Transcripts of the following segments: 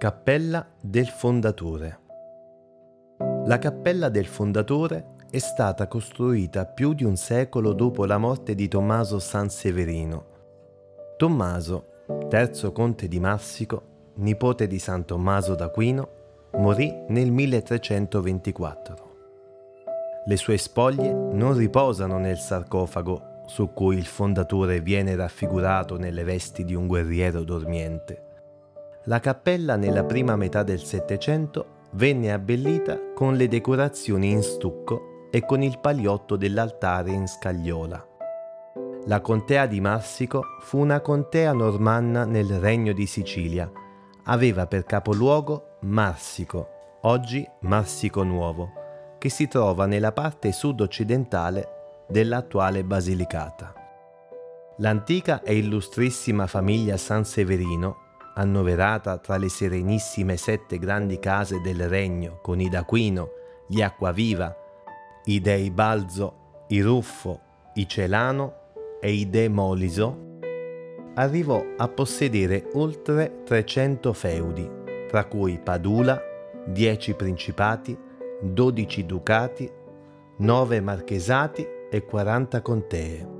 Cappella del Fondatore La cappella del Fondatore è stata costruita più di un secolo dopo la morte di Tommaso Sanseverino. Tommaso, terzo conte di Marsico, nipote di San Tommaso d'Aquino, morì nel 1324. Le sue spoglie non riposano nel sarcofago su cui il fondatore viene raffigurato nelle vesti di un guerriero dormiente. La cappella nella prima metà del Settecento venne abbellita con le decorazioni in stucco e con il paliotto dell'altare in scagliola. La contea di Marsico fu una contea normanna nel regno di Sicilia. Aveva per capoluogo Marsico, oggi Marsico Nuovo, che si trova nella parte sud-occidentale dell'attuale Basilicata. L'antica e illustrissima famiglia Sanseverino, annoverata tra le serenissime sette grandi case del regno con i D'Aquino, gli Acquaviva, i dei Balzo, i Ruffo, i Celano e i De Moliso, arrivò a possedere oltre 300 feudi, tra cui Padula, 10 principati, 12 ducati, 9 marchesati e 40 contee.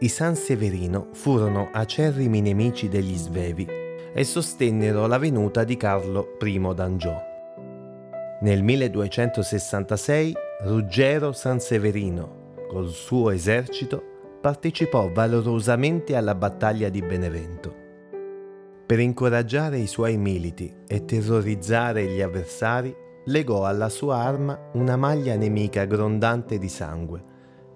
I San Severino furono acerrimi nemici degli Svevi e sostennero la venuta di Carlo I d'Angiò. Nel 1266 Ruggero Sanseverino, col suo esercito, partecipò valorosamente alla battaglia di Benevento. Per incoraggiare i suoi militi e terrorizzare gli avversari, legò alla sua arma una maglia nemica grondante di sangue.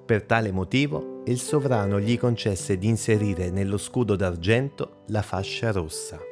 Per tale motivo il sovrano gli concesse di inserire nello scudo d'argento la fascia rossa.